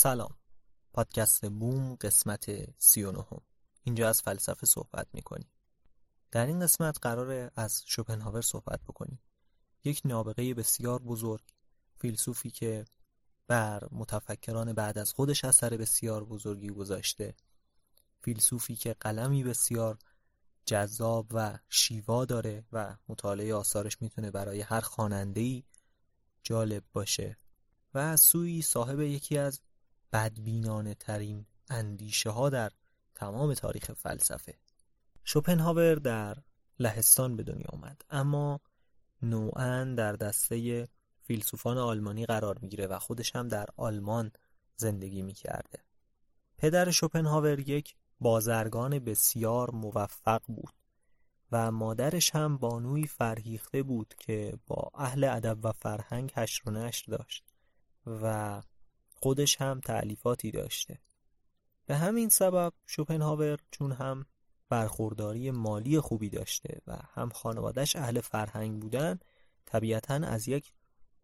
سلام. پادکست بوم قسمت سی و نهم. اینجا از فلسفه صحبت می‌کنیم. در این قسمت قراره از شوپنهاور صحبت بکنیم. یک نابغه بسیار بزرگ فیلسوفی که بر متفکران بعد از خودش اثر بسیار بزرگی گذاشته. فیلسوفی که قلمی بسیار جذاب و شیوا داره و مطالعه آثارش می‌تونه برای هر خواننده‌ای جالب باشه. و از سوی صاحب یکی از بدبینانه ترین اندیشه ها در تمام تاریخ فلسفه. شوپنهاور در لهستان به دنیا آمد اما نوعا در دسته فیلسوفان آلمانی قرار می‌گیره و خودش هم در آلمان زندگی می‌کرده. پدر شوپنهاور یک بازرگان بسیار موفق بود و مادرش هم بانوی فرهیخته بود که با اهل ادب و فرهنگ هشت و نشر داشت و خودش هم تعلیفاتی داشته. به همین سبب شوپنهاور چون هم برخورداری مالی خوبی داشته و هم خانوادش اهل فرهنگ بودن طبیعتا از یک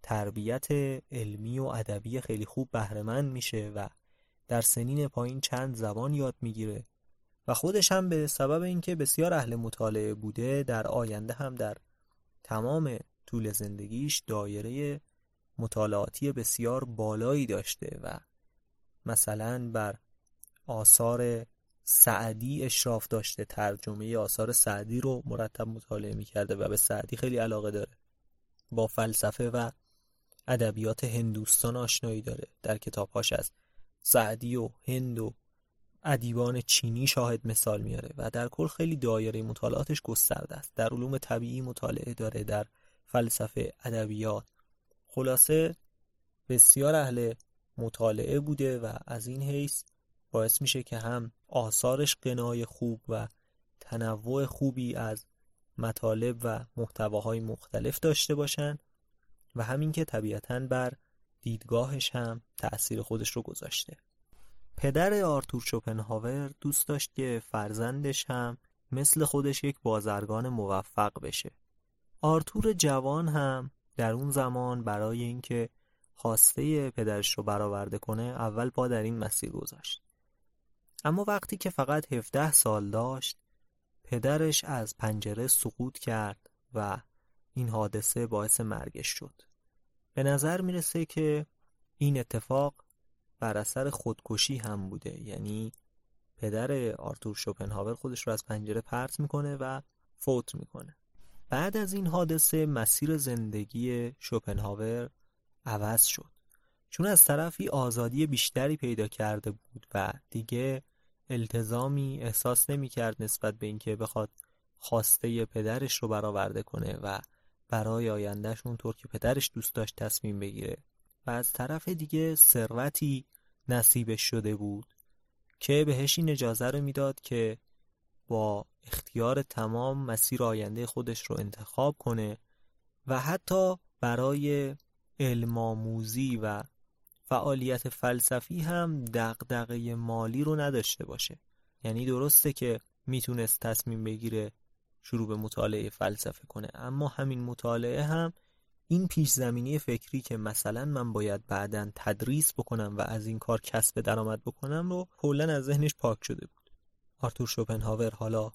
تربیت علمی و ادبی خیلی خوب بهرهمند میشه و در سنین پایین چند زبان یاد می‌گیره و خودش هم به سبب اینکه بسیار اهل مطالعه بوده در آینده هم در تمام طول زندگیش دایره مطالعاتی بسیار بالایی داشته و مثلا بر آثار سعدی اشراف داشته ترجمه آثار سعدی رو مرتب مطالعه می‌کرده و به سعدی خیلی علاقه داره. با فلسفه و ادبیات هندوستان آشنایی داره. در کتابهاش از سعدی و هند و ادیبان چینی شاهد مثال میاره و در کل خیلی دایره مطالعاتش گسترده است. در علوم طبیعی مطالعه داره در فلسفه ادبیات خلاصه بسیار اهل مطالعه بوده و از این حیث باعث میشه که هم آثارش قنای خوب و تنوع خوبی از مطالب و محتواهای مختلف داشته باشن و همین که طبیعتا بر دیدگاهش هم تأثیر خودش رو گذاشته. پدر آرتور شوپنهاور دوست داشت که فرزندش هم مثل خودش یک بازرگان موفق بشه. آرتور جوان هم در اون زمان برای اینکه خواسته پدرش رو برآورده کنه اول پا در این مسیر گذاشت. اما وقتی که فقط 17 سال داشت پدرش از پنجره سقوط کرد و این حادثه باعث مرگش شد. به نظر می‌رسه که این اتفاق بر اثر خودکشی هم بوده. یعنی پدر آرتور شوپنهاور خودش رو از پنجره پرت می‌کنه و فوت می‌کنه. بعد از این حادثه مسیر زندگی شوپنهاور عوض شد. چون از طرفی آزادی بیشتری پیدا کرده بود و دیگه التزامی احساس نمی کرد نسبت به اینکه بخواد خواسته پدرش رو برآورده کنه و برای آیندهش اونطور که پدرش دوست داشت تصمیم بگیره. و از طرف دیگه ثروتی نصیبش شده بود که بهش این اجازه رو می‌داد که با اختیار تمام مسیر آینده خودش رو انتخاب کنه و حتی برای علم آموزی و فعالیت فلسفی هم دغدغه مالی رو نداشته باشه. یعنی درسته که می‌تونست تصمیم بگیره شروع به مطالعه فلسفه کنه اما همین مطالعه هم این پیش زمینی فکری که مثلا من باید بعدا تدریس بکنم و از این کار کسب درآمد بکنم رو کلا از ذهنش پاک شده بود. آرتور شوپنهاور حالا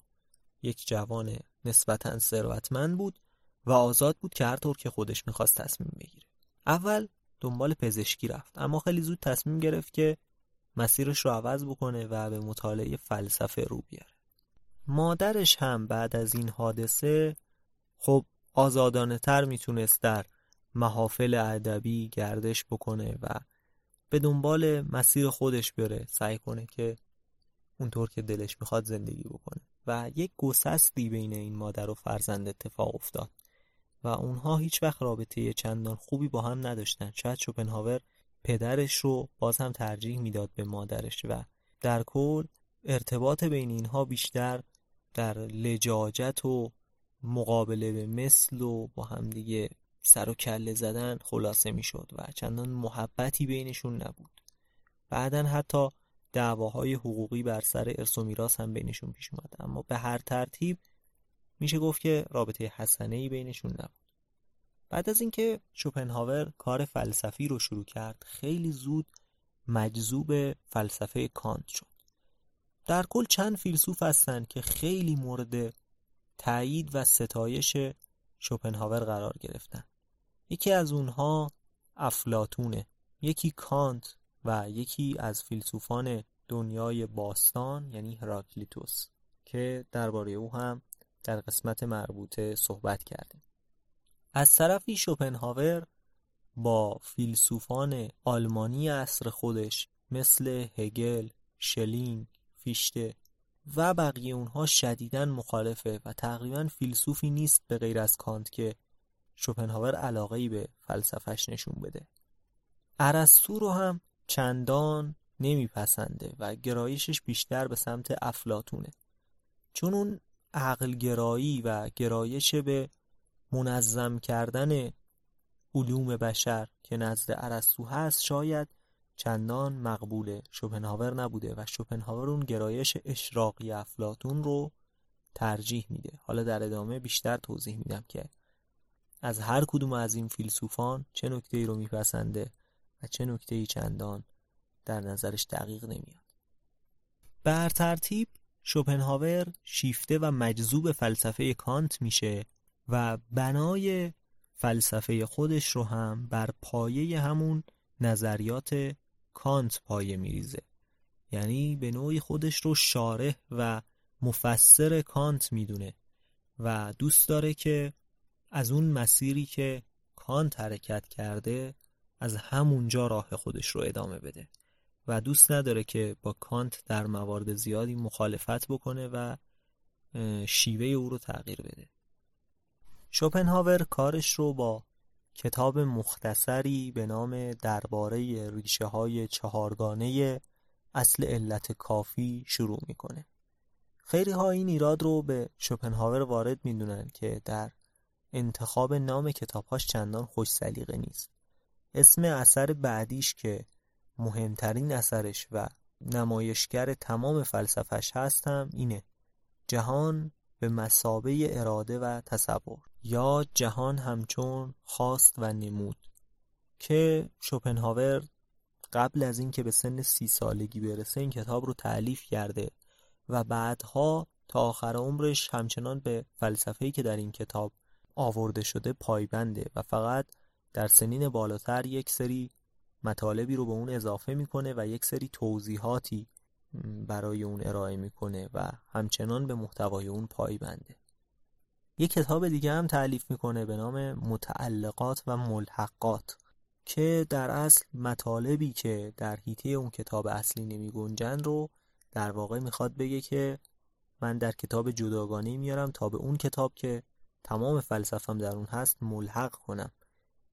یک جوان نسبتا ثروتمند بود و آزاد بود که هر طور که خودش می‌خواست تصمیم بگیره. اول دنبال پزشکی رفت اما خیلی زود تصمیم گرفت که مسیرش رو عوض بکنه و به مطالعه فلسفه رو بیاره. مادرش هم بعد از این حادثه خب آزادانه تر می‌تونست در محافل ادبی گردش بکنه و به دنبال مسیر خودش بره سعی کنه که اونطور که دلش می‌خواد زندگی بکنه. و یک گسستی بین این مادر و فرزند اتفاق افتاد و اونها هیچ وقت رابطه چندان خوبی با هم نداشتن شاید شوپنهاور پدرش رو باز هم ترجیح می‌داد به مادرش و در کل ارتباط بین اینها بیشتر در لجاجت و مقابله به مثل و با همدیگه سر و کله زدن خلاصه می‌شد و چندان محبتی بینشون نبود. بعدا حتی دعواهای حقوقی بر سر ارث و میراث هم بینشون پیش اومد اما به هر ترتیب میشه گفت که رابطه حسنه ای بینشون نبود. بعد از اینکه شوپنهاور کار فلسفی رو شروع کرد خیلی زود مجذوب فلسفه کانت شد. در کل چند فیلسوف هستند که خیلی مورد تایید و ستایش شوپنهاور قرار گرفتن. یکی از اونها افلاتونه. یکی کانت و یکی از فیلسوفان دنیای باستان یعنی هراکلیتوس که درباره او هم در قسمت مربوطه صحبت کردیم. از طرفی شوپنهاور با فیلسوفان آلمانی عصر خودش مثل هگل، شلینگ، فیشته و بقیه اونها شدیداً مخالفه و تقریبا فیلسوفی نیست به غیر از کانت که شوپنهاور علاقه به فلسفهش نشون بده. ارسطو رو هم چندان نمیپسنده و گرایشش بیشتر به سمت افلاتونه چون اون عقلگرایی و گرایش به منظم کردن علوم بشر که نزد ارسطو هست شاید چندان مقبول شوپنهاور نبوده و شوپنهاور اون گرایش اشراقی افلاتون رو ترجیح میده. حالا در ادامه بیشتر توضیح میدم که از هر کدوم از این فیلسوفان چه نکته ای رو میپسنده و چه نکته ای چندان در نظرش دقیق نمیاد. بر ترتیب شوپنهاور شیفته و مجذوب فلسفه کانت میشه و بنای فلسفه خودش رو هم بر پایه همون نظریات کانت پایه میریزه. یعنی به نوعی خودش رو شارح و مفسر کانت می‌دونه و دوست داره که از اون مسیری که کانت حرکت کرده از همونجا راه خودش رو ادامه بده و دوست نداره که با کانت در موارد زیادی مخالفت بکنه و شیوه او رو تغییر بده. شوپنهاور کارش رو با کتاب مختصری به نام درباره ریشه های چهارگانه اصل علت کافی شروع می‌کنه. خیلی ها این ایراد رو به شوپنهاور وارد می‌دونن که در انتخاب نام کتابهاش چندان خوش سلیقه نیست. اسم اثر بعدیش که مهمترین اثرش و نمایشگر تمام فلسفش هستم اینه. جهان به مسابه اراده و تصور. یا جهان همچون خواست و نمود. که شوپنهاور قبل از اینکه به سن سی سالگی برسه این کتاب رو تعلیف کرده و بعدها تا آخر عمرش همچنان به فلسفه‌ای که در این کتاب آورده شده پایبنده و فقط در سنین بالاتر یک سری مطالبی رو به اون اضافه می‌کنه و یک سری توضیحاتی برای اون ارائه می‌کنه و همچنان به محتوای اون پایبنده یک کتاب دیگه هم تعلیف می‌کنه به نام متعلقات و ملحقات که در اصل مطالبی که در حیطه اون کتاب اصلی نمی گنجن رو در واقع می‌خواد بگه که من در کتاب جداگانه میارم تا به اون کتاب که تمام فلسفم در اون هست ملحق کنم.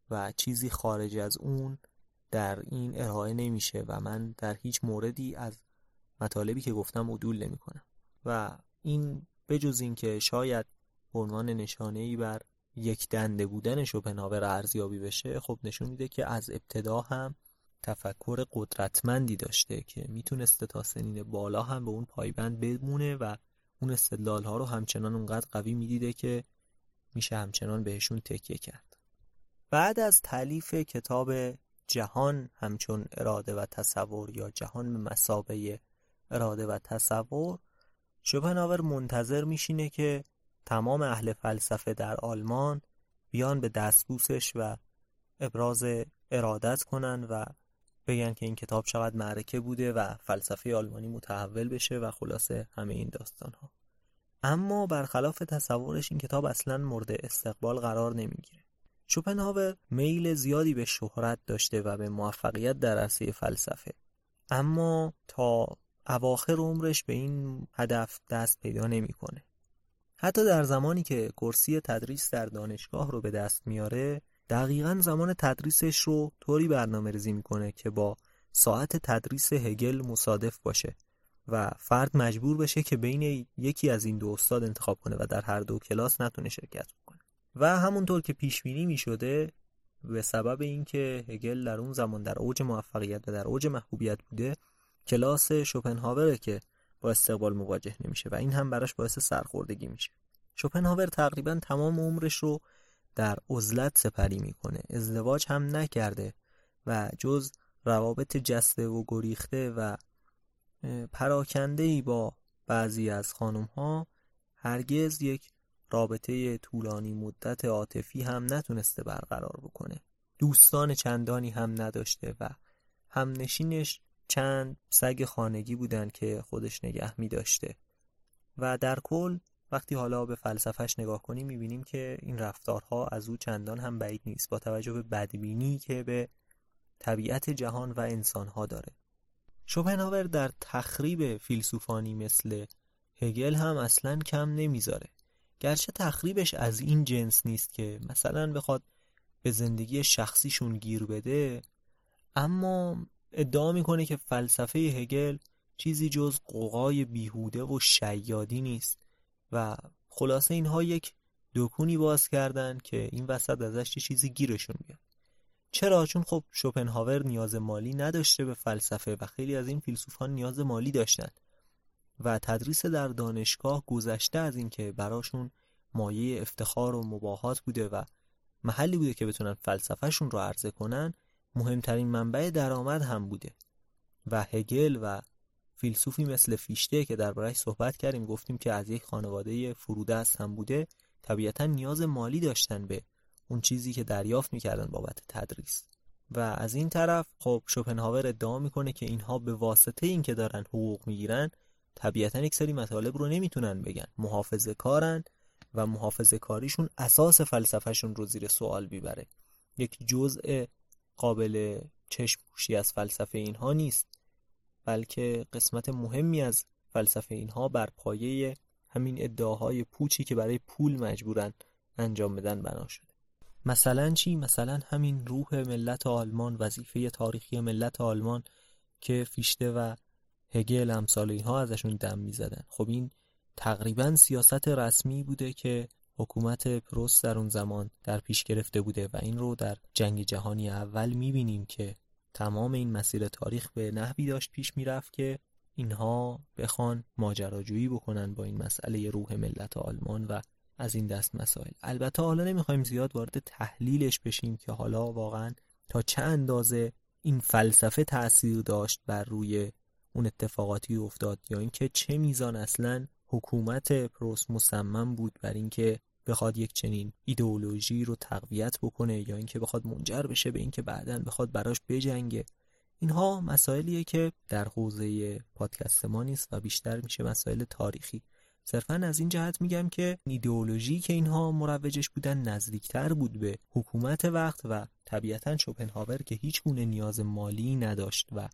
و چیزی خارج از اون در این ارائه نمیشه و من در هیچ موردی از مطالبی که گفتم عدول نمی کنم و این بجز این که شاید عنوان نشانه ای بر یک دنده بودن شوپنهاور ارزیابی بشه خب نشون میده که از ابتدا هم تفکر قدرتمندی داشته که می‌تونسته تا سنین بالا هم به اون پایبند بمونه و اون استدلال ها رو همچنان اونقدر قوی می‌دیده که میشه همچنان بهشون تکیه کرد. بعد از تعلیف کتاب جهان همچون اراده و تصور یا جهان به مسابه اراده و تصور شوپنهاور منتظر میشینه که تمام اهل فلسفه در آلمان بیان به دستبوسش و ابراز ارادت کنن و بگن که این کتاب چقدر معرکه بوده و فلسفه آلمانی متحول بشه و خلاصه همه این داستان ها اما برخلاف تصورش این کتاب اصلا مورد استقبال قرار نمی‌گیره. شوپنهاور میل زیادی به شهرت داشته و به موفقیت در عرصه فلسفه اما تا اواخر عمرش به این هدف دست پیدا نمی‌کنه. حتی در زمانی که کرسی تدریس در دانشگاه رو به دست میاره دقیقا زمان تدریسش رو طوری برنامه ریزی می‌کنه که با ساعت تدریس هگل مصادف باشه و فرد مجبور بشه که بین یکی از این دو استاد انتخاب کنه و در هر دو کلاس نتونه شرکت کنه و همونطور که پیش بینی می‌شده به سبب اینکه هگل در اون زمان در اوج موفقیت و در اوج محبوبیت بوده کلاس شوپنهاوره که با استقبال مواجه نمیشه و این هم براش باعث سرخوردگی میشه. شوپنهاور تقریبا تمام عمرش رو در عزلت سپری می‌کنه ازدواج هم نکرده و جز روابط جسته و گریخته و پراکنده ای با بعضی از خانم ها هرگز یک رابطه طولانی مدت عاطفی هم نتونسته برقرار بکنه. دوستان چندانی هم نداشته و همنشینش چند سگ خانگی بودن که خودش نگه می داشته. و در کل وقتی حالا به فلسفهش نگاه کنیم می‌بینیم که این رفتارها از او چندان هم بعید نیست. با توجه به بدبینی که به طبیعت جهان و انسانها داره. شوپنهاور در تخریب فیلسوفانی مثل هگل هم اصلا کم نمی‌ذاره. گرچه تخریبش از این جنس نیست که مثلا بخواد به زندگی شخصیشون گیر بده اما ادعا می‌کنه که فلسفه هگل چیزی جز قوقای بیهوده و شیادی نیست و خلاصه اینها یک دکونی باز کردن که این وسط ازش چیزی گیرشون بیاد چرا؟ چون خب شوپنهاور نیاز مالی نداشته به فلسفه و خیلی از این فیلسوفان نیاز مالی داشتن. و تدریس در دانشگاه گذشته از اینکه براشون مایه افتخار و مباهات بوده و محلی بوده که بتونن فلسفهشون رو عرضه کنن مهمترین منبع درآمد هم بوده. و هگل و فیلسوفی مثل فیشته که دربارهش صحبت کردیم گفتیم که از یک خانواده فرودست هم بوده طبیعتا نیاز مالی داشتن به اون چیزی که دریافت می‌کردن بابت تدریس. و از این طرف خب شوپنهاور ادعا می‌کنه که اینها به واسطه اینکه دارن حقوق می‌گیرن طبیعتا یک سری مطالب رو نمی‌تونن بگن. محافظه کارن و محافظه کاریشون اساس فلسفهشون رو زیر سوال بیبره یک جزء قابل چشم پوشی از فلسفه اینها نیست بلکه قسمت مهمی از فلسفه اینها بر پایه همین ادعاهای پوچی که برای پول مجبورن انجام بدن بنا شده. مثلا چی؟ مثلا همین روح ملت آلمان وظیفه تاریخی ملت آلمان که فیشته و هگل امثال اینها ازشون دم می‌زدن. خب این تقریبا سیاست رسمی بوده که حکومت پروس در اون زمان در پیش گرفته بوده و این رو در جنگ جهانی اول می‌بینیم که تمام این مسیر تاریخ به نحوی داشت پیش می‌رفت که اینها بخوان ماجراجویی بکنن با این مسئله روح ملت آلمان و از این دست مسائل. البته حالا نمی‌خوایم زیاد وارد تحلیلش بشیم که حالا واقعا تا چه اندازه این فلسفه تاثیر داشت بر روی اون اتفاقاتی افتاد یا اینکه چه میزان اصلا حکومت پروس مصمم بود بر اینکه بخواد یک چنین ایدئولوژی رو تقویت بکنه یا اینکه بخواد منجر بشه به اینکه بعدا بخواد براش بجنگه. اینها مسائلیه که در حوزه پادکست ما نیست و بیشتر میشه مسائل تاریخی. صرفا از این جهت میگم که ایدئولوژی که اینها مروجش بودن نزدیکتر بود به حکومت وقت و طبیعتا شوپنهاور که هیچ گونه نیاز مالی نداشت و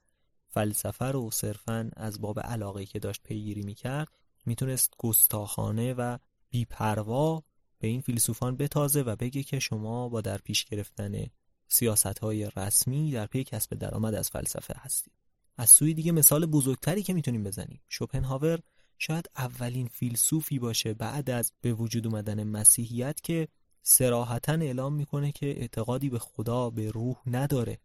فلسفه رو صرفا از باب علاقه که داشت پیگیری می‌کرد می‌تونست گستاخانه و بیپروا به این فیلسوفان بتازه و بگه که شما با در پیش گرفتن سیاست های رسمی در پی کسب درآمد از فلسفه هستید. از سوی دیگه مثال بزرگتری که می‌تونیم بزنیم. شوپنهاور شاید اولین فیلسوفی باشه بعد از به وجود اومدن مسیحیت که سراحتا اعلام می‌کنه که اعتقادی به خدا به روح نداره.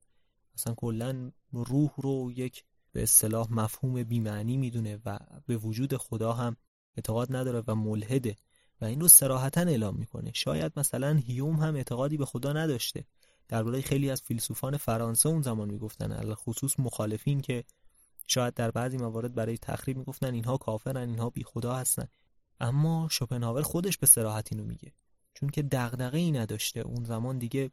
مثلا کلا روح رو یک به اصطلاح مفهوم بیمعنی می‌دونه و به وجود خدا هم اعتقاد نداره و ملحده و این رو سراحتا اعلام می‌کنه. شاید مثلا هیوم هم اعتقادی به خدا نداشته. درباره خیلی از فیلسوفان فرانسه اون زمان می‌گفتن علی خصوص مخالفین که شاید در بعضی موارد برای تخریب می‌گفتن اینها کافرن اینها بی خدا هستن. اما شوپنهاور خودش به صراحت اینو میگه. چون که دغدغه ای نداشته. اون زمان دیگه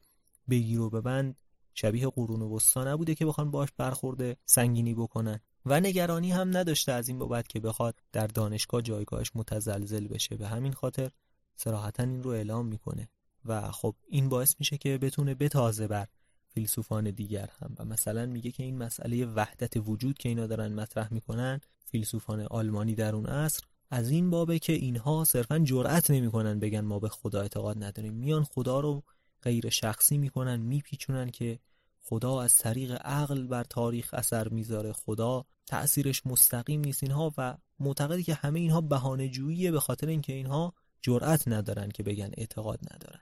بگیر و ببند شبیه قرون وسطا نبوده که بخوان باش برخورده سنگینی بکنن. و نگرانی هم نداشته از این بابت که بخواد در دانشگاه جایگاهش متزلزل بشه. به همین خاطر صراحتا این رو اعلام می‌کنه. و خب این باعث میشه که بتونه بتازه بر فیلسوفان دیگر هم. و مثلا میگه که این مسئله وحدت وجود که اینا دارن مطرح می‌کنن فیلسوفان آلمانی در اون عصر از این بابه که اینها صرفا جرأت نمی‌کنن بگن ما به خدا اعتقاد نداریم. میان خدا رو غیر شخصی می‌کنن میپیچونن که خدا از طریق عقل بر تاریخ اثر می‌ذاره. خدا تأثیرش مستقیم نیست. اینها و معتقدی که همه اینها بهانه جوییه به خاطر اینکه اینها جرأت ندارن که بگن اعتقاد ندارن.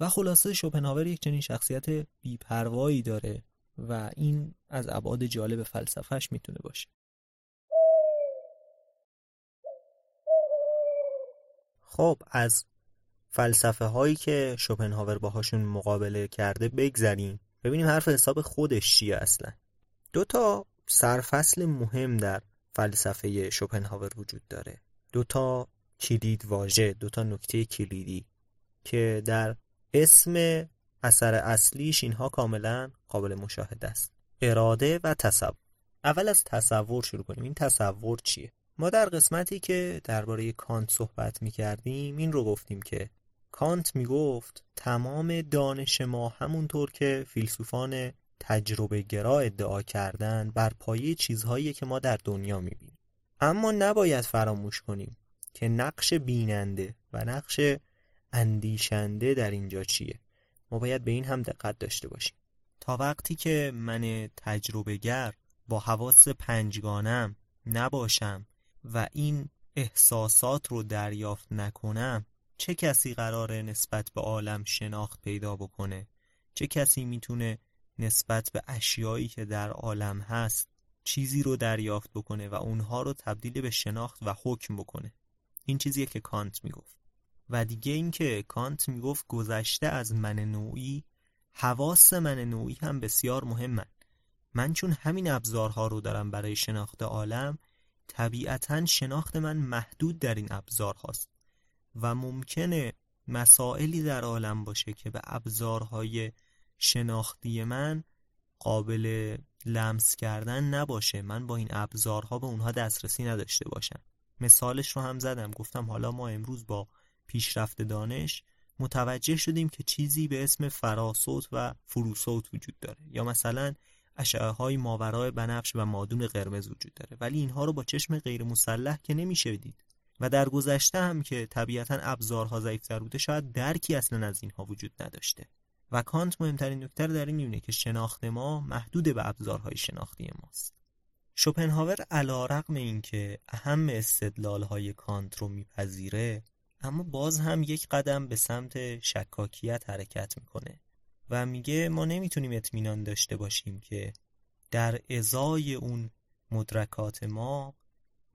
و خلاصه شوپنهاور یک چنین شخصیت بیپروایی داره و این از ابعاد جالب فلسفهش می‌تونه باشه. خب از فلسفه هایی که شوپنهاور باهاشون مقابله کرده بگذریم. ببینیم حرف حساب خودش چیه اصلا. دو تا سرفصل مهم در فلسفه شوپنهاور وجود داره. دو تا کلید واژه دو تا نکته کلیدی که در اسم اثر اصلیش اینها کاملا قابل مشاهده است. اراده و تصور. اول از تصور شروع کنیم. این تصور چیه؟ ما در قسمتی که درباره کانت صحبت می کردیم این رو گفتیم که کانت می گفت تمام دانش ما همونطور که فیلسوفان تجربه گرا ادعا کردن بر پایه چیزهایی که ما در دنیا می بینیم اما نباید فراموش کنیم که نقش بیننده و نقش اندیشنده در اینجا چیه. ما باید به این هم دقت داشته باشیم. تا وقتی که من تجربه گر با حواس پنجگانم نباشم و این احساسات رو دریافت نکنم چه کسی قراره نسبت به عالم شناخت پیدا بکنه؟ چه کسی می‌تونه نسبت به اشیایی که در عالم هست چیزی رو دریافت بکنه و اونها رو تبدیل به شناخت و حکم بکنه؟ این چیزیه که کانت می‌گفت. و دیگه اینکه کانت می‌گفت گذشته از من نوعی حواس من نوعی هم بسیار مهمن. من چون همین ابزارها رو دارم برای شناخت عالم طبیعتا شناخت من محدود در این ابزار هاست و ممکنه مسائلی در عالم باشه که به ابزارهای شناختی من قابل لمس کردن نباشه. من با این ابزارها به اونها دسترسی نداشته باشم. مثالش رو هم زدم. گفتم حالا ما امروز با پیشرفت دانش متوجه شدیم که چیزی به اسم فراسوت و فروسوت وجود داره. یا مثلا اشعه های ماورای بنفش و مادون قرمز وجود داره. ولی اینها رو با چشم غیر مسلح که نمیشه دید. و در گذشته هم که طبیعتا ابزارها ضعیفتر بوده شاید درکی اصلا از اینها وجود نداشته. و کانت مهمترین نکته در این میونه که شناخت ما محدود به ابزارهای شناختی ماست. شوپنهاور علا رقم این که اهم استدلالهای کانت رو میپذیره اما باز هم یک قدم به سمت شکاکیت حرکت می‌کنه و میگه ما نمی‌تونیم اطمینان داشته باشیم که در ازای اون مدرکات ما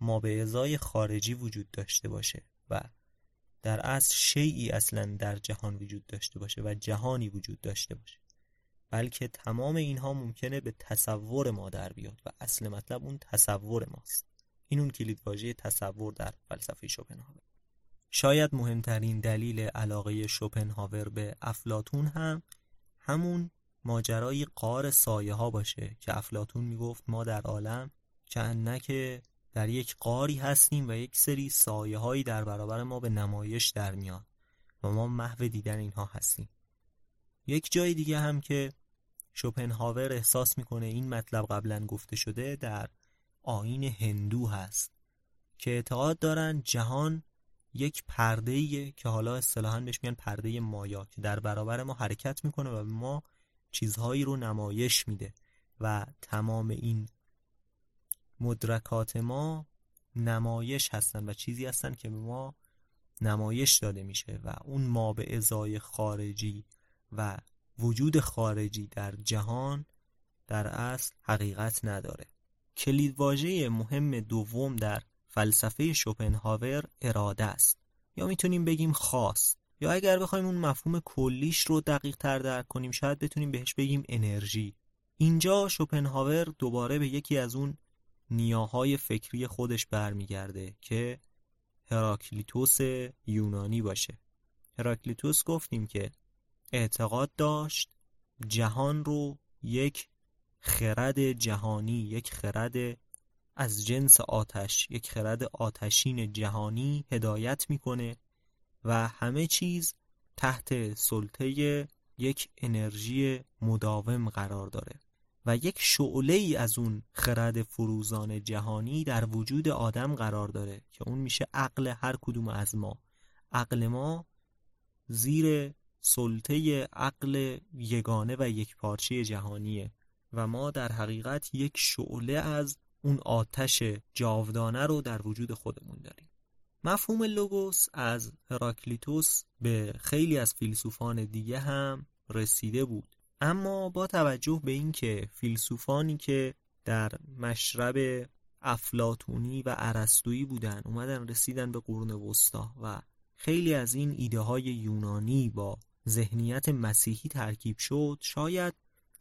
ما به ازای خارجی وجود داشته باشه و در اصل شیعی اصلا در جهان وجود داشته باشه و جهانی وجود داشته باشه. بلکه تمام اینها ممکنه به تصور ما در بیاد و اصل مطلب اون تصور ماست. این اون کلید واژه تصور در فلسفه شوپنهاور. شاید مهمترین دلیل علاقه شوپنهاور به افلاتون هم همون ماجرای قار سایه ها باشه که افلاتون می‌گفت ما در عالم که در یک قاری هستیم و یک سری سایه هایی در برابر ما به نمایش در میاد و ما محو دیدن اینها هستیم. یک جای دیگه هم که شوپنهاور احساس می‌کنه این مطلب قبلا گفته شده در آین هندو هست که اعتقاد دارن جهان یک پرده که حالا اصطلاحا بهش میگن پرده مایا که در برابر ما حرکت می‌کنه و ما چیزهایی رو نمایش میده و تمام این مدرکات ما نمایش هستن و چیزی هستن که به ما نمایش داده میشه و اون ما به ازای خارجی و وجود خارجی در جهان در اصل حقیقت نداره. کلیدواژه مهم دوم در فلسفه شوپنهاور اراده است. یا می‌تونیم بگیم خواست یا اگر بخوایم اون مفهوم کلیش رو دقیق تر درک کنیم شاید بتونیم بهش بگیم انرژی. اینجا شوپنهاور دوباره به یکی از اون نیاهای فکری خودش برمیگرده که هراکلیتوس یونانی باشه. هراکلیتوس گفتیم که اعتقاد داشت جهان رو یک خرد جهانی یک خرد از جنس آتش یک خرد آتشین جهانی هدایت می‌کنه و همه چیز تحت سلطه یک انرژی مداوم قرار داره. و یک شعله ای از اون خرد فروزان جهانی در وجود آدم قرار داره که اون میشه عقل هر کدوم از ما. عقل ما زیر سلطه عقل یگانه و یک پارچه جهانیه و ما در حقیقت یک شعله از اون آتش جاودانه رو در وجود خودمون داریم. مفهوم لوگوس از هراکلیتوس به خیلی از فیلسوفان دیگه هم رسیده بود. اما با توجه به اینکه فیلسوفانی که در مشرب افلاتونی و عرستویی بودن اومدن رسیدن به قرون وسطا و خیلی از این ایده های یونانی با ذهنیت مسیحی ترکیب شد شاید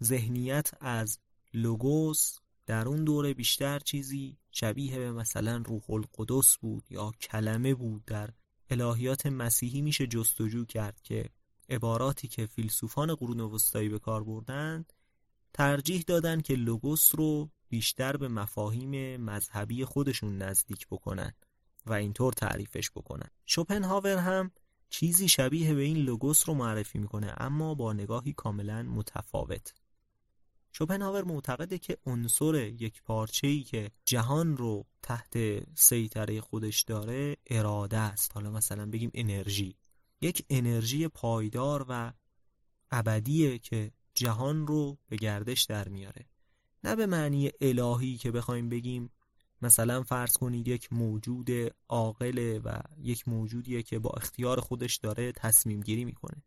ذهنیت از لوگوس در اون دوره بیشتر چیزی شبیه به مثلا روح القدس بود یا کلمه بود. در الهیات مسیحی میشه جستجو کرد که عباراتی که فیلسوفان قرون وسطایی به کار بردند ترجیح دادن که لوگوس رو بیشتر به مفاهیم مذهبی خودشون نزدیک بکنن و اینطور تعریفش بکنن. شوپنهاور هم چیزی شبیه به این لوگوس رو معرفی می‌کنه اما با نگاهی کاملا متفاوت. شوپنهاور معتقده که عنصر یک پارچه‌ای که جهان رو تحت سیطره خودش داره اراده است. حالا مثلا بگیم انرژی. یک انرژی پایدار و ابدیه که جهان رو به گردش در میاره. نه به معنی الهی که بخوایم بگیم مثلا فرض کنید یک موجود عاقله و یک موجودیه که با اختیار خودش داره تصمیم گیری می‌کنه.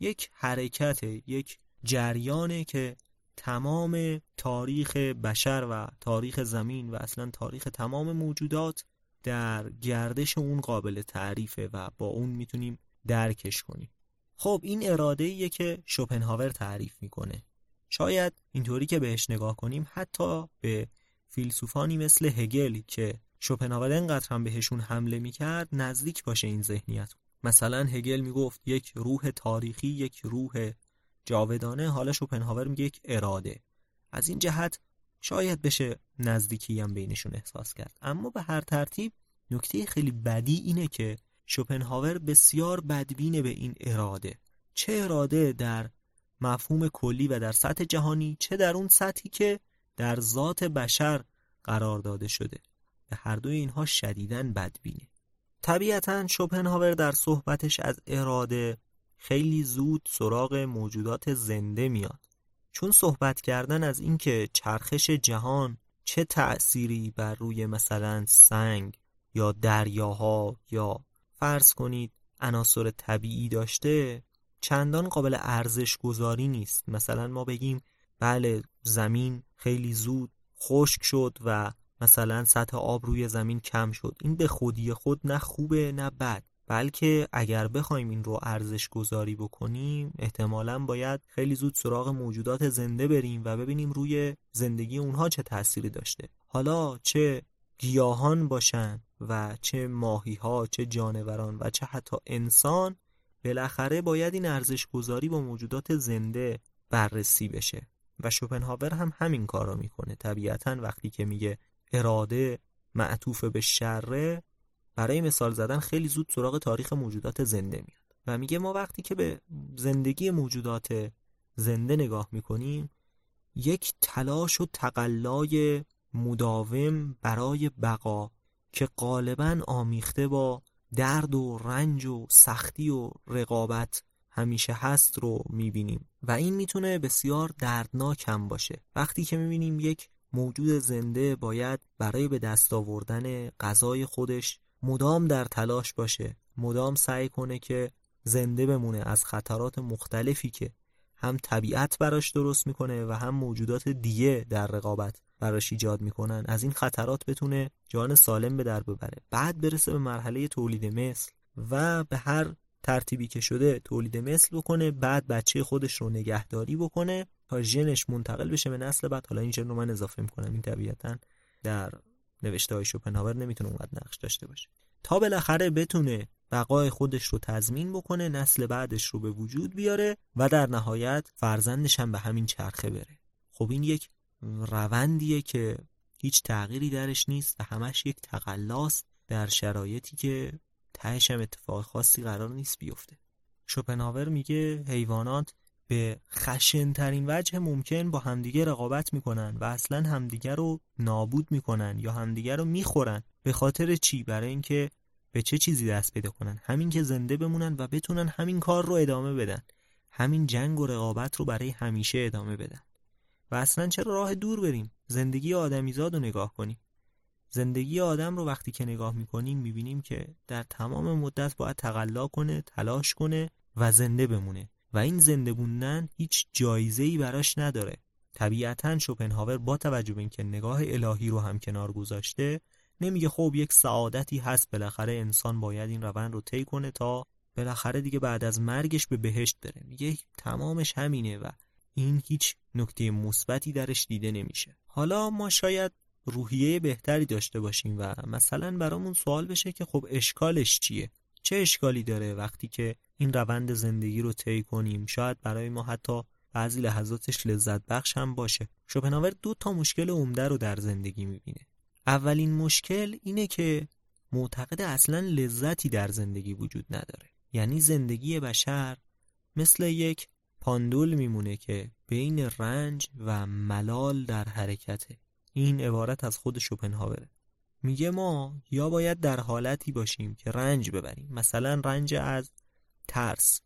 یک حرکت یک جریانه که تمام تاریخ بشر و تاریخ زمین و اصلا تاریخ تمام موجودات در گردش اون قابل تعریفه و با اون می‌تونیم درکش کنیم. خب این اراده ایه که شوپنهاور تعریف می‌کنه. شاید اینطوری که بهش نگاه کنیم حتی به فیلسوفانی مثل هگل که شوپنهاور انقدر هم بهشون حمله می‌کرد نزدیک باشه این ذهنیت. مثلا هگل می‌گفت یک روح تاریخی یک روح جاودانه. حالا شوپنهاور میگه یک اراده. از این جهت شاید بشه نزدیکی هم بینشون احساس کرد. اما به هر ترتیب نکته خیلی بدی اینه که شوپنهاور بسیار بدبینه به این اراده. چه اراده در مفهوم کلی و در سطح جهانی چه در اون سطحی که در ذات بشر قرار داده شده. به هر دوی اینها شدیداً بدبینه. طبیعتا شوپنهاور در صحبتش از اراده خیلی زود سراغ موجودات زنده میاد. چون صحبت کردن از اینکه چرخش جهان چه تأثیری بر روی مثلا سنگ یا دریاها یا فرض کنید عناصر طبیعی داشته چندان قابل ارزش گذاری نیست. مثلا ما بگیم بله زمین خیلی زود خشک شد و مثلا سطح آب روی زمین کم شد. این به خودی خود نه خوبه نه بد. بلکه اگر بخوایم این رو ارزش گذاری بکنیم احتمالا باید خیلی زود سراغ موجودات زنده بریم و ببینیم روی زندگی اونها چه تأثیری داشته. حالا چه گیاهان باشن و چه ماهی ها چه جانوران و چه حتی انسان بالاخره باید این ارزش گذاری با موجودات زنده بررسی بشه. و شوپنهاور هم همین کار رو می‌کنه. طبیعتا وقتی که میگه اراده معطوف به شره برای مثال زدن خیلی زود سراغ تاریخ موجودات زنده میاد. و میگه ما وقتی که به زندگی موجودات زنده نگاه می‌کنیم یک تلاش و تقلای مداوم برای بقا که غالبا آمیخته با درد و رنج و سختی و رقابت همیشه هست رو می‌بینیم. و این می‌تونه بسیار دردناک هم باشه. وقتی که می‌بینیم یک موجود زنده باید برای به دست آوردن غذای خودش مدام در تلاش باشه مدام سعی کنه که زنده بمونه از خطرات مختلفی که هم طبیعت براش درست می‌کنه و هم موجودات دیگه در رقابت براش ایجاد می‌کنن. از این خطرات بتونه جان سالم به در ببره. بعد برسه به مرحله تولید مثل و به هر ترتیبی که شده تولید مثل بکنه بعد بچه خودش رو نگهداری بکنه تا ژنش منتقل بشه به نسل بعد. حالا این ژن رو من اضافه می‌کنم این طبیعتا در نوشته های شوپنهاور نمی‌تونه اونقدر نقش داشته باشه. تا بالاخره بتونه بقای خودش رو تضمین بکنه نسل بعدش رو به وجود بیاره و در نهایت فرزندش هم به همین چرخه بره. خب این یک روندیه که هیچ تغییری درش نیست و همش یک تقلاست در شرایطی که تهش هم اتفاق خاصی قرار نیست بیفته. شوپنهاور میگه حیوانات به خشنترین وجه ممکن با همدیگه رقابت می‌کنن و اصلا همدیگه رو نابود می‌کنن یا همدیگه رو می‌خورن به خاطر چی؟ برای اینکه به چه چیزی دست پیدا کنن؟ همین که زنده بمونن و بتونن همین کار رو ادامه بدن. همین جنگ و رقابت رو برای همیشه ادامه بدن. و اصلا چرا راه دور بریم؟ زندگی آدمیزاد رو نگاه کنیم. زندگی آدم رو وقتی که نگاه می‌کنیم می‌بینیم که در تمام مدت باید تقلا کنه تلاش کنه و زنده بمونه. و این زنده بودن هیچ جایزه ای براش نداره. طبیعتا شوپنهاور با توجه به اینکه نگاه الهی رو هم کنار گذاشته نمیگه خب یک سعادتی هست بالاخره انسان باید این روند رو طی کنه تا بالاخره دیگه بعد از مرگش به بهشت بره. میگه تمامش همینه و این هیچ نکته مثبتی درش دیده نمیشه. حالا ما شاید روحیه بهتری داشته باشیم و مثلا برامون سوال بشه که خب اشکالش چیه؟ چه اشکالی داره وقتی که این روند زندگی رو طی کنیم؟ شاید برای ما حتی بعضی لحظاتش لذت بخش هم باشه. شوپنهاور دو تا مشکل عمده رو در زندگی می‌بینه. اولین مشکل اینه که معتقد اصلا لذتی در زندگی وجود نداره. یعنی زندگی بشر مثل یک پاندول میمونه که بین رنج و ملال در حرکته. این عبارت از خود شوپنهاوره. میگه ما یا باید در حالتی باشیم که رنج ببریم. مثلا رنج از ترس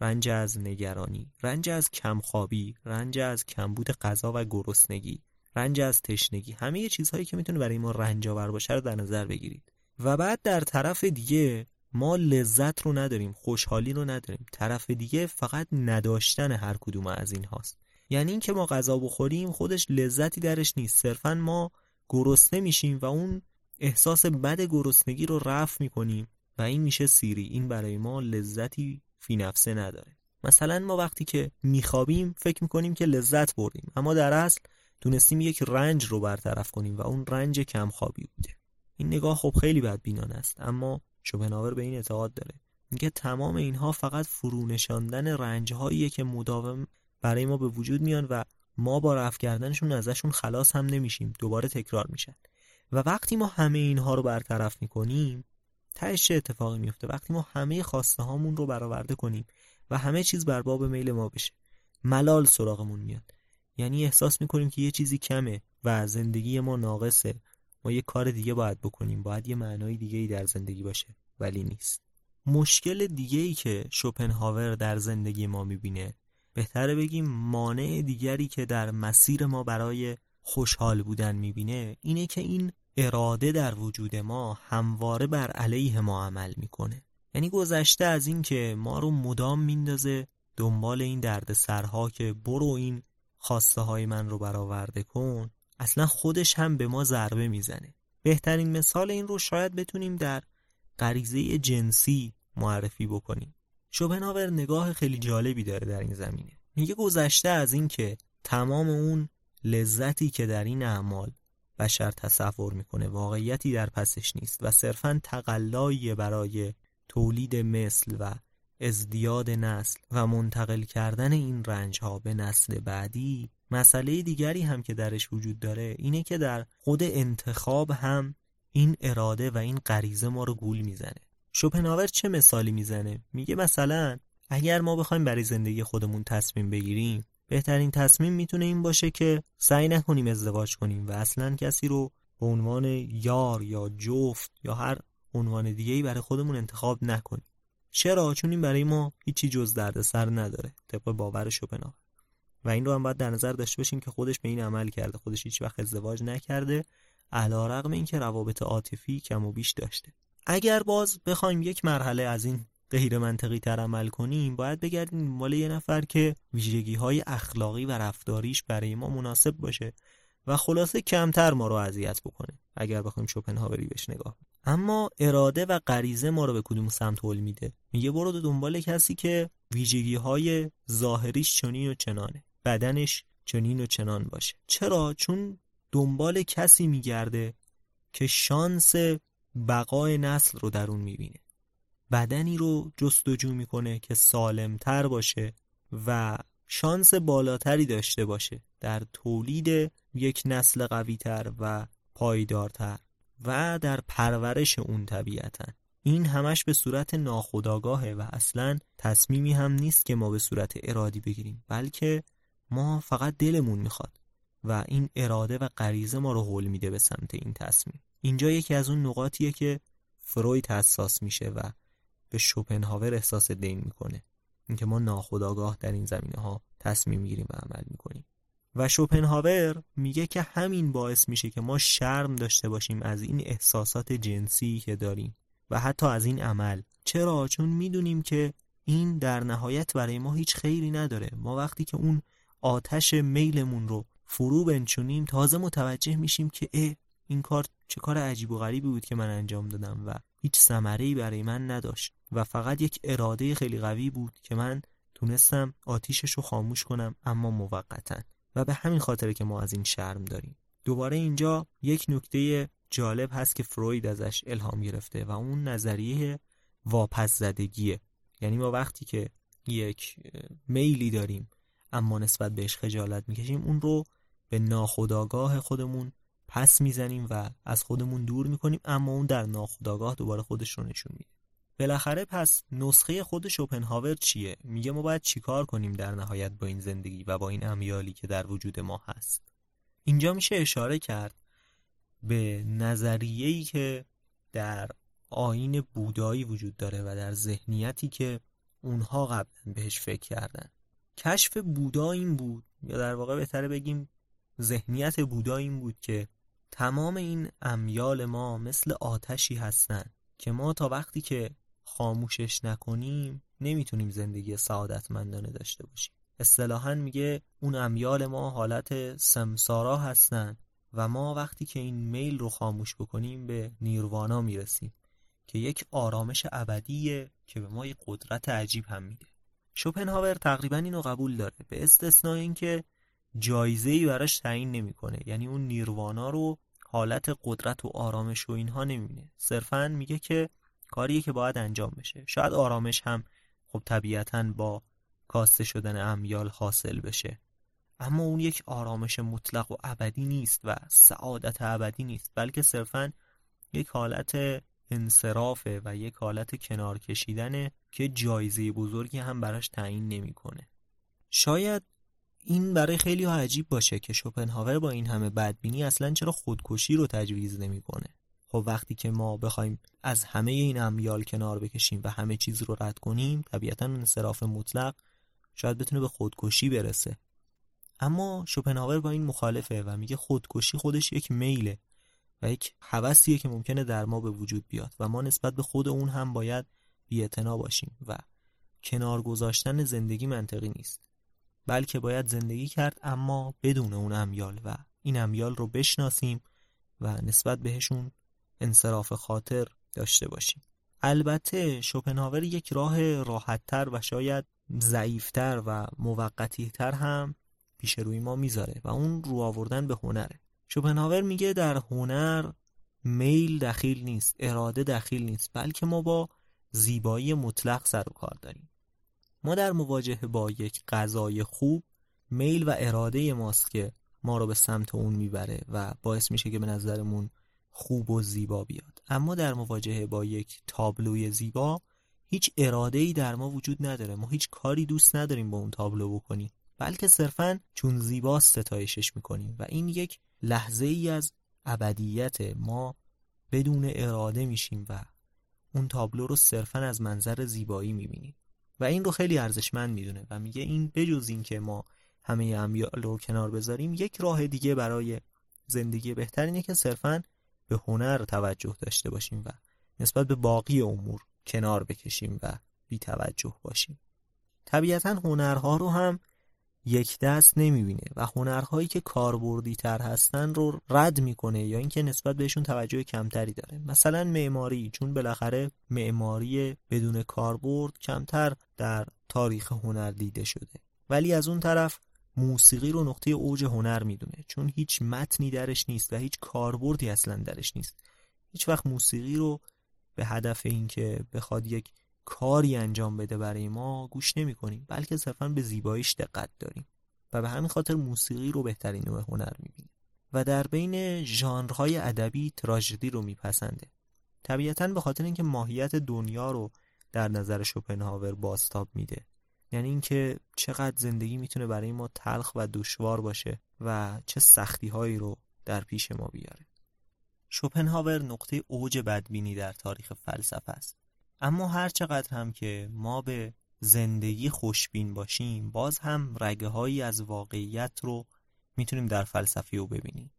رنج از نگرانی رنج از کمخوابی رنج از کمبود غذا و گرسنگی رنج از تشنگی. همه چیزهایی که می‌تونه برای ما رنج آور باشه رو در نظر بگیرید. و بعد در طرف دیگه ما لذت رو نداریم خوشحالی رو نداریم. طرف دیگه فقط نداشتن هر کدوم از این هاست. یعنی اینکه ما غذا بخوریم خودش لذتی درش نیست. صرفا ما گرسنه میشیم و اون احساس بد گرسنگی رو رفع می‌کنیم و این میشه سیری. این برای ما لذتی فی نفسه نداره. مثلا ما وقتی که میخوابیم فکر می‌کنیم که لذت بردیم. اما در اصل تونستیم یک رنج رو برطرف کنیم و اون رنج کمخوابی بوده. این نگاه خب خیلی بدبینان است اما شوپنهاور به این اعتقاد داره. اینکه تمام اینها فقط فرو نشاندن رنجهاییه که مداوم برای ما به وجود میان و ما با رفع کردنشون ازشون خلاص هم نمیشیم. دوباره تکرار میشن. و وقتی ما همه اینها رو برطرف می‌کنیم تهش چه اتفاقی میفته وقتی ما همه خواسته هامون رو برآورده کنیم و همه چیز بر باب میل ما بشه ملال سراغمون میاد. یعنی احساس می‌کنیم که یه چیزی کمه و زندگی ما ناقصه. ما یه کار دیگه باید بکنیم. باید یه معنای دیگه ای در زندگی باشه. ولی نیست. مشکل دیگه ای که شوپنهاور در زندگی ما می‌بینه بهتره بگیم مانع دیگری که در مسیر ما برای خوشحال بودن می‌بینه اینه که این اراده در وجود ما همواره بر علیه ما عمل می‌کنه. یعنی گذشته از این که ما رو مدام میندازه دنبال این درد سرها که برو این خواسته های من رو برآورده کن اصلا خودش هم به ما ضربه می‌زنه. بهترین مثال این رو شاید بتونیم در غریزه جنسی معرفی بکنیم. شوپنهاور نگاه خیلی جالبی داره در این زمینه. میگه گذشته از این که تمام اون لذتی که در این اعمال بشر تصور می‌کنه. واقعیتی در پسش نیست و صرفا تقلایی برای تولید مثل و ازدیاد نسل و منتقل کردن این رنج ها به نسل بعدی مسئله دیگری هم که درش وجود داره اینه که در خود انتخاب هم این اراده و این غریزه ما رو گول می‌زنه. شوپنهاور چه مثالی می‌زنه؟ میگه مثلا اگر ما بخوایم برای زندگی خودمون تصمیم بگیریم بهترین تصمیم می‌تونه این باشه که سعی نکنیم ازدواج کنیم و اصلا کسی رو به عنوان یار یا جفت یا هر عنوان دیگه ای برای خودمون انتخاب نکنیم. چرا؟ چون این برای ما هیچی جز دردسر نداره. طبق باور شوپنهاور و این رو هم باید در نظر داشته باشیم که خودش به این عمل کرده. خودش هیچ وقت ازدواج نکرده. علا رقم این که روابط عاطفی کم و بیش داشته. اگر باز بخوایم یک مرحله از این غیر منطقی تر عمل کنیم باید بگردیم مال یه نفر که ویژگی های اخلاقی و رفتاریش برای ما مناسب باشه و خلاصه کمتر ما رو اذیت بکنه اگر بخوایم شوپنهاوری بهش نگاه اما اراده و غریزه ما رو به کدوم سمت حل میده؟ میگه برو دنبال کسی که ویژگی های ظاهریش چنین و چنانه بدنش چنین و چنان باشه. چرا؟ چون دنبال کسی میگرده که شانس بقای نسل رو در اون می‌بینه. بدنی رو جستجو می‌کنه که سالمتر باشه و شانس بالاتری داشته باشه در تولید یک نسل قویتر و پایدارتر و در پرورش اون طبیعتا. این همش به صورت ناخودآگاهه و اصلا تصمیمی هم نیست که ما به صورت ارادی بگیریم بلکه ما فقط دلمون می‌خواد و این اراده و غریزه ما رو حل میده به سمت این تصمیم. اینجا یکی از اون نقاطیه که فروید حساس میشه و به شوپنهاور احساس دین می‌کنه. اینکه ما ناخودآگاه در این زمینه ها تصمیم می‌گیریم و عمل می‌کنیم. و شوپنهاور میگه که همین باعث میشه که ما شرم داشته باشیم از این احساسات جنسی که داریم و حتی از این عمل. چرا؟ چون می‌دونیم که این در نهایت برای ما هیچ خیری نداره. ما وقتی که اون آتش میلمون رو فرو بنچونیم تازه متوجه میشیم که اه این کار چه کار عجیب و غریبی بود که من انجام دادم و هیچ ثمره‌ای برای من نداشت و فقط یک اراده خیلی قوی بود که من تونستم آتیشش رو خاموش کنم اما موقتا. و به همین خاطره که ما از این شرم داریم. دوباره اینجا یک نکته جالب هست که فروید ازش الهام گرفته و اون نظریه واپس زدگیه یعنی ما وقتی که یک میلی داریم اما نسبت بهش خجالت می‌کشیم اون رو به ناخودآگاه خودمون پس می‌زنیم و از خودمون دور می‌کنیم اما اون در ناخودآگاه دوباره خودش رو نشون میده. بالاخره پس نسخه خود شوپنهاور چیه؟ میگه ما باید چیکار کنیم در نهایت با این زندگی و با این امیالی که در وجود ما هست. اینجا میشه اشاره کرد به نظریه‌ای که در آین بودایی وجود داره و در ذهنیتی که اونها قبلا بهش فکر کردن. کشف بودا این بود یا در واقع بهتره بگیم ذهنیت بودا این بود که تمام این امیال ما مثل آتشی هستن که ما تا وقتی که خاموشش نکنیم نمی‌تونیم زندگی سعادتمندانه داشته باشیم. اصطلاحا میگه اون امیال ما حالت سمسارا هستن و ما وقتی که این میل رو خاموش بکنیم به نیروانا می‌رسیم که یک آرامش ابدیه که به ما یک قدرت عجیب هم میده. شوپنهاور تقریبا اینو قبول داره به استثنای اینکه جایزه ای براش تعیین نمی‌کنه. یعنی اون نیروانا رو حالت قدرت و آرامش و اینها نمی‌بینه. صرفا میگه که کاریه که باید انجام بشه. شاید آرامش هم خب طبیعتا با کاسته شدن امیال حاصل بشه. اما اون یک آرامش مطلق و ابدی نیست و سعادت ابدی نیست بلکه صرفا یک حالت انصرافه و یک حالت کنار کشیدنه که جایزه بزرگی هم براش تعیین نمی‌کنه. شاید این برای خیلی ها عجیب باشه که شوپنهاور با این همه بدبینی اصلا چرا خودکشی رو تجویز نمی‌کنه. خب وقتی که ما بخوایم از همه این امیال کنار بکشیم و همه چیز رو رد کنیم طبیعتا انصراف مطلق شاید بتونه به خودکشی برسه اما شوپنهاور با این مخالفه و میگه خودکشی خودش یک میله و یک حوثیه که ممکنه در ما به وجود بیاد و ما نسبت به خود اون هم باید بی‌اعتنا باشیم و کنار گذاشتن زندگی منطقی نیست بلکه باید زندگی کرد اما بدون اون امیال و این امیال رو بشناسیم و نسبت بهشون انصراف خاطر داشته باشیم. البته شوپنهاور یک راه راحتتر و شاید ضعیفتر و موقتیتر هم پیش روی ما می‌ذاره و اون رو آوردن به هنره. شوپنهاور میگه در هنر میل دخیل نیست اراده دخیل نیست بلکه ما با زیبایی مطلق سر و کار داریم. ما در مواجهه با یک غذای خوب میل و اراده ماست که ما رو به سمت اون می‌بره و باعث میشه که به نظرمون خوب و زیبا بیاد. اما در مواجهه با یک تابلوی زیبا هیچ اراده ای در ما وجود نداره. ما هیچ کاری دوست نداریم با اون تابلو بکنیم. بلکه صرفا چون زیباست ستایشش می‌کنیم و این یک لحظه ای از ابدیت ما بدون اراده میشیم و اون تابلو رو صرفا از منظر زیبایی می‌بینیم. و این رو خیلی ارزشمند می‌دونه و میگه این بجز این که ما همه امیال رو کنار بذاریم یک راه دیگه برای زندگی بهتر اینه که صرفا به هنر توجه داشته باشیم و نسبت به باقی امور کنار بکشیم و بی توجه باشیم. طبیعتا هنرها رو هم یک دست نمی‌بینه و هنرهایی که کاربردی تر هستن رو رد می‌کنه یا اینکه نسبت بهشون توجه کمتری داره. مثلا معماری چون بالاخره معماری بدون کاربرد کمتر در تاریخ هنر دیده شده. ولی از اون طرف موسیقی رو نقطه اوج هنر می‌دونه چون هیچ متنی درش نیست و هیچ کاربردی اصلا درش نیست. هیچ وقت موسیقی رو به هدف اینکه بخواد یک کاری انجام بده برای ما گوش نمی کنیم بلکه صرفا به زیباییش دقت داریم و به همین خاطر موسیقی رو بهترین نوع هنر می‌بینیم. و در بین ژانرهای ادبی تراژدی رو میپسنده. طبیعتا به خاطر اینکه ماهیت دنیا رو در نظر شوپنهاور باستاب میده. یعنی اینکه چقدر زندگی می‌تونه برای ما تلخ و دشوار باشه و چه سختی هایی رو در پیش ما بیاره. شوپنهاور نقطه اوج بدبینی در تاریخ فلسفه است. اما هر چقدر هم که ما به زندگی خوشبین باشیم باز هم رگه هایی از واقعیت رو می‌تونیم در فلسفه رو ببینیم.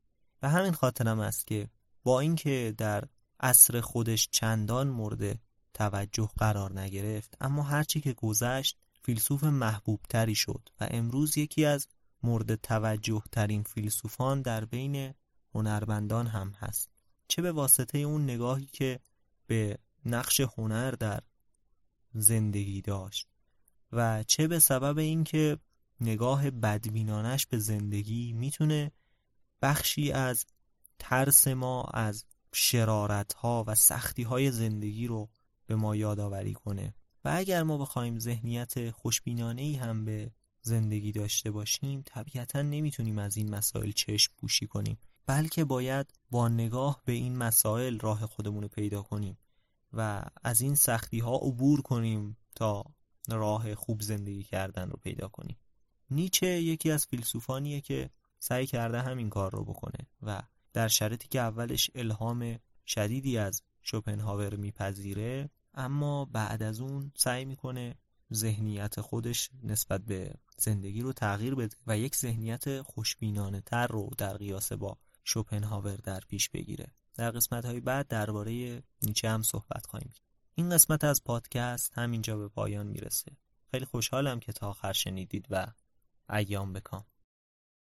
و همین خاطرم است که با اینکه در عصر خودش چندان مورد توجه قرار نگرفت اما هرچی که گذشت فیلسوف محبوب تری شد و امروز یکی از مورد توجه ترین فیلسوفان در بین هنرمندان هم هست. چه به واسطه اون نگاهی که به نقش هنر در زندگی داشت و چه به سبب اینکه نگاه بدبینانش به زندگی می‌تونه بخشی از ترس ما از شرارت ها و سختی های زندگی رو به ما یادآوری کنه. و اگر ما بخوایم ذهنیت خوشبینانه ای هم به زندگی داشته باشیم طبیعتا نمی‌تونیم از این مسائل چشم پوشی کنیم بلکه باید با نگاه به این مسائل راه خودمون رو پیدا کنیم. و از این سختی ها عبور کنیم تا راه خوب زندگی کردن رو پیدا کنیم. نیچه یکی از فیلسوفانیه که سعی کرده همین کار رو بکنه و در شرطی که اولش الهام شدیدی از شوپنهاور میپذیره اما بعد از اون سعی می‌کنه ذهنیت خودش نسبت به زندگی رو تغییر بده و یک ذهنیت خوشبینانه تر رو در قیاس با شوپنهاور در پیش بگیره. در قسمت های بعد درباره نیچه هم صحبت خواهیم این قسمت از پادکست همینجا به پایان می‌رسه. خیلی خوشحالم که تا آخر شنیدید و ایام بکام.